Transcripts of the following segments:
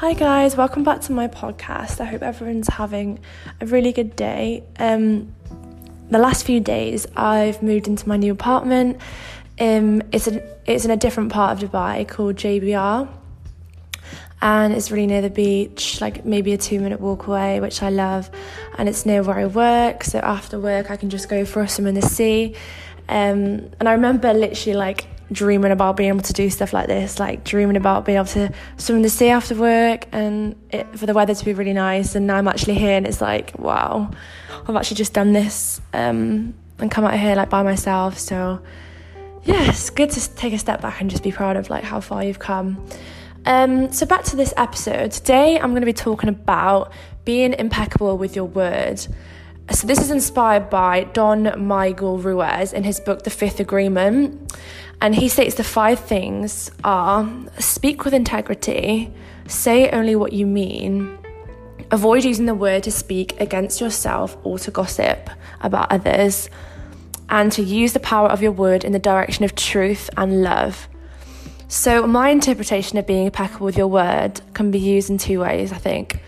Hi, guys, welcome back to my podcast. I hope everyone's having a really good day. Um, the last few days, I've moved into my new apartment. Um, it's, a, it's in a different part of Dubai called JBR, and it's really near the beach, like maybe a two minute walk away, which I love. And it's near where I work, so after work, I can just go for a swim in the sea. Um, and I remember literally like dreaming about being able to do stuff like this, like dreaming about being able to swim in the sea after work and it, for the weather to be really nice. And now I'm actually here and it's like, wow, I've actually just done this um, and come out here like by myself. So yeah, it's good to take a step back and just be proud of like how far you've come. Um, so back to this episode. Today I'm going to be talking about being impeccable with your word. So this is inspired by Don Miguel Ruiz in his book The Fifth Agreement. And he states the five things are speak with integrity, say only what you mean, avoid using the word to speak against yourself or to gossip about others, and to use the power of your word in the direction of truth and love. So, my interpretation of being impeccable with your word can be used in two ways, I think.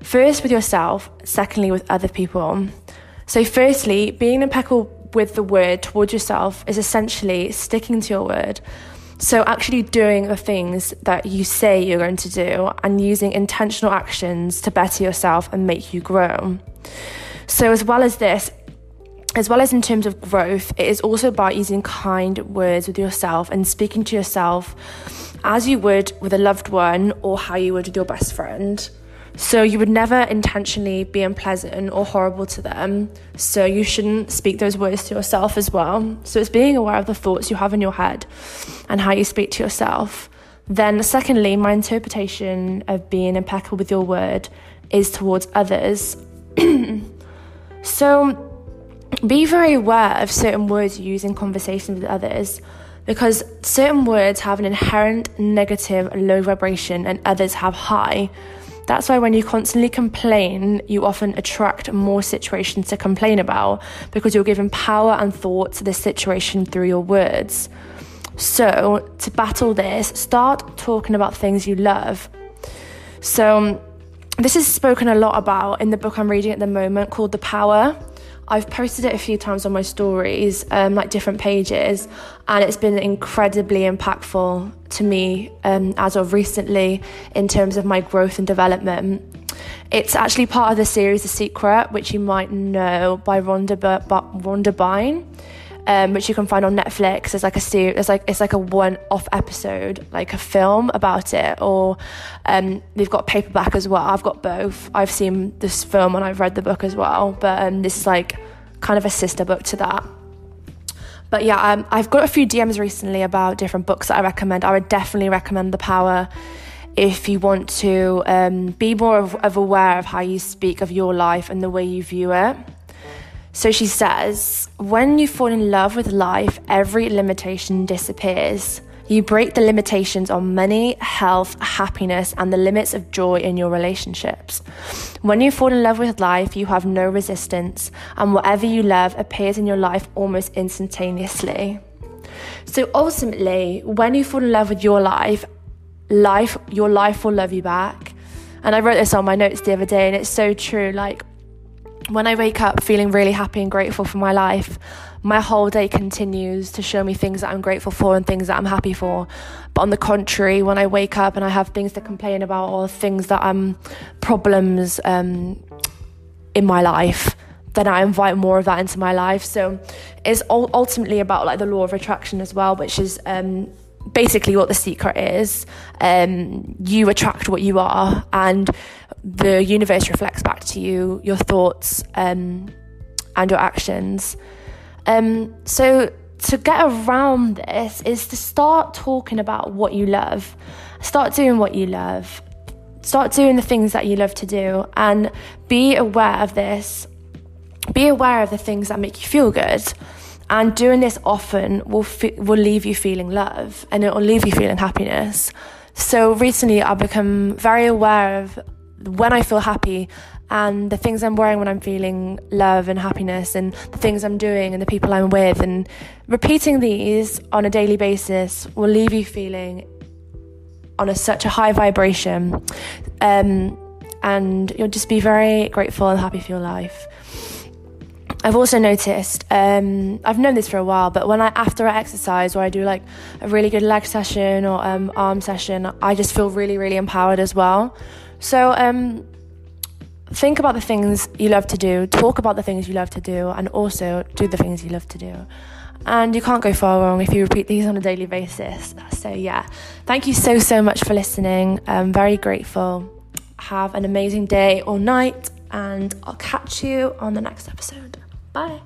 First, with yourself, secondly, with other people. So, firstly, being impeccable with the word towards yourself is essentially sticking to your word. So, actually doing the things that you say you're going to do and using intentional actions to better yourself and make you grow. So, as well as this, as well as in terms of growth, it is also about using kind words with yourself and speaking to yourself as you would with a loved one or how you would with your best friend. So you would never intentionally be unpleasant or horrible to them. So you shouldn't speak those words to yourself as well. So it's being aware of the thoughts you have in your head and how you speak to yourself. Then, secondly, my interpretation of being impeccable with your word is towards others. so be very aware of certain words you use in conversations with others because certain words have an inherent negative low vibration and others have high. That's why when you constantly complain, you often attract more situations to complain about because you're giving power and thought to this situation through your words. So, to battle this, start talking about things you love. So, this is spoken a lot about in the book I'm reading at the moment called The Power. I've posted it a few times on my stories, um, like different pages, and it's been incredibly impactful to me um, as of recently in terms of my growth and development. It's actually part of the series The Secret, which you might know by Rhonda, B- Rhonda Byrne um, which you can find on Netflix. There's like a series, it's like it's like a one-off episode, like a film about it, or um, they've got paperback as well. I've got both. I've seen this film and I've read the book as well, but um, this is like kind of a sister book to that. But yeah, um, I've got a few DMs recently about different books that I recommend. I would definitely recommend The Power if you want to um, be more of, of aware of how you speak of your life and the way you view it. So she says, when you fall in love with life, every limitation disappears. You break the limitations on money, health, happiness, and the limits of joy in your relationships. When you fall in love with life, you have no resistance, and whatever you love appears in your life almost instantaneously. So ultimately, when you fall in love with your life, life your life will love you back. And I wrote this on my notes the other day, and it's so true. Like when I wake up feeling really happy and grateful for my life, my whole day continues to show me things that I'm grateful for and things that I'm happy for. But on the contrary, when I wake up and I have things to complain about or things that I'm problems um in my life, then I invite more of that into my life. So it's ultimately about like the law of attraction as well, which is um basically what the secret is. Um, you attract what you are, and the universe reflects back to you your thoughts um, and your actions. Um, so, to get around this is to start talking about what you love, start doing what you love, start doing the things that you love to do, and be aware of this. Be aware of the things that make you feel good. And doing this often will fe- will leave you feeling love, and it will leave you feeling happiness. So recently, I've become very aware of when I feel happy and the things I'm wearing when I'm feeling love and happiness and the things I'm doing and the people I'm with and repeating these on a daily basis will leave you feeling on a, such a high vibration. Um, and you'll just be very grateful and happy for your life. I've also noticed, um, I've known this for a while, but when I after I exercise or I do like a really good leg session or um, arm session, I just feel really, really empowered as well. So um, think about the things you love to do, talk about the things you love to do, and also do the things you love to do. And you can't go far wrong if you repeat these on a daily basis. So, yeah, thank you so, so much for listening. I'm very grateful. Have an amazing day or night, and I'll catch you on the next episode. Bye.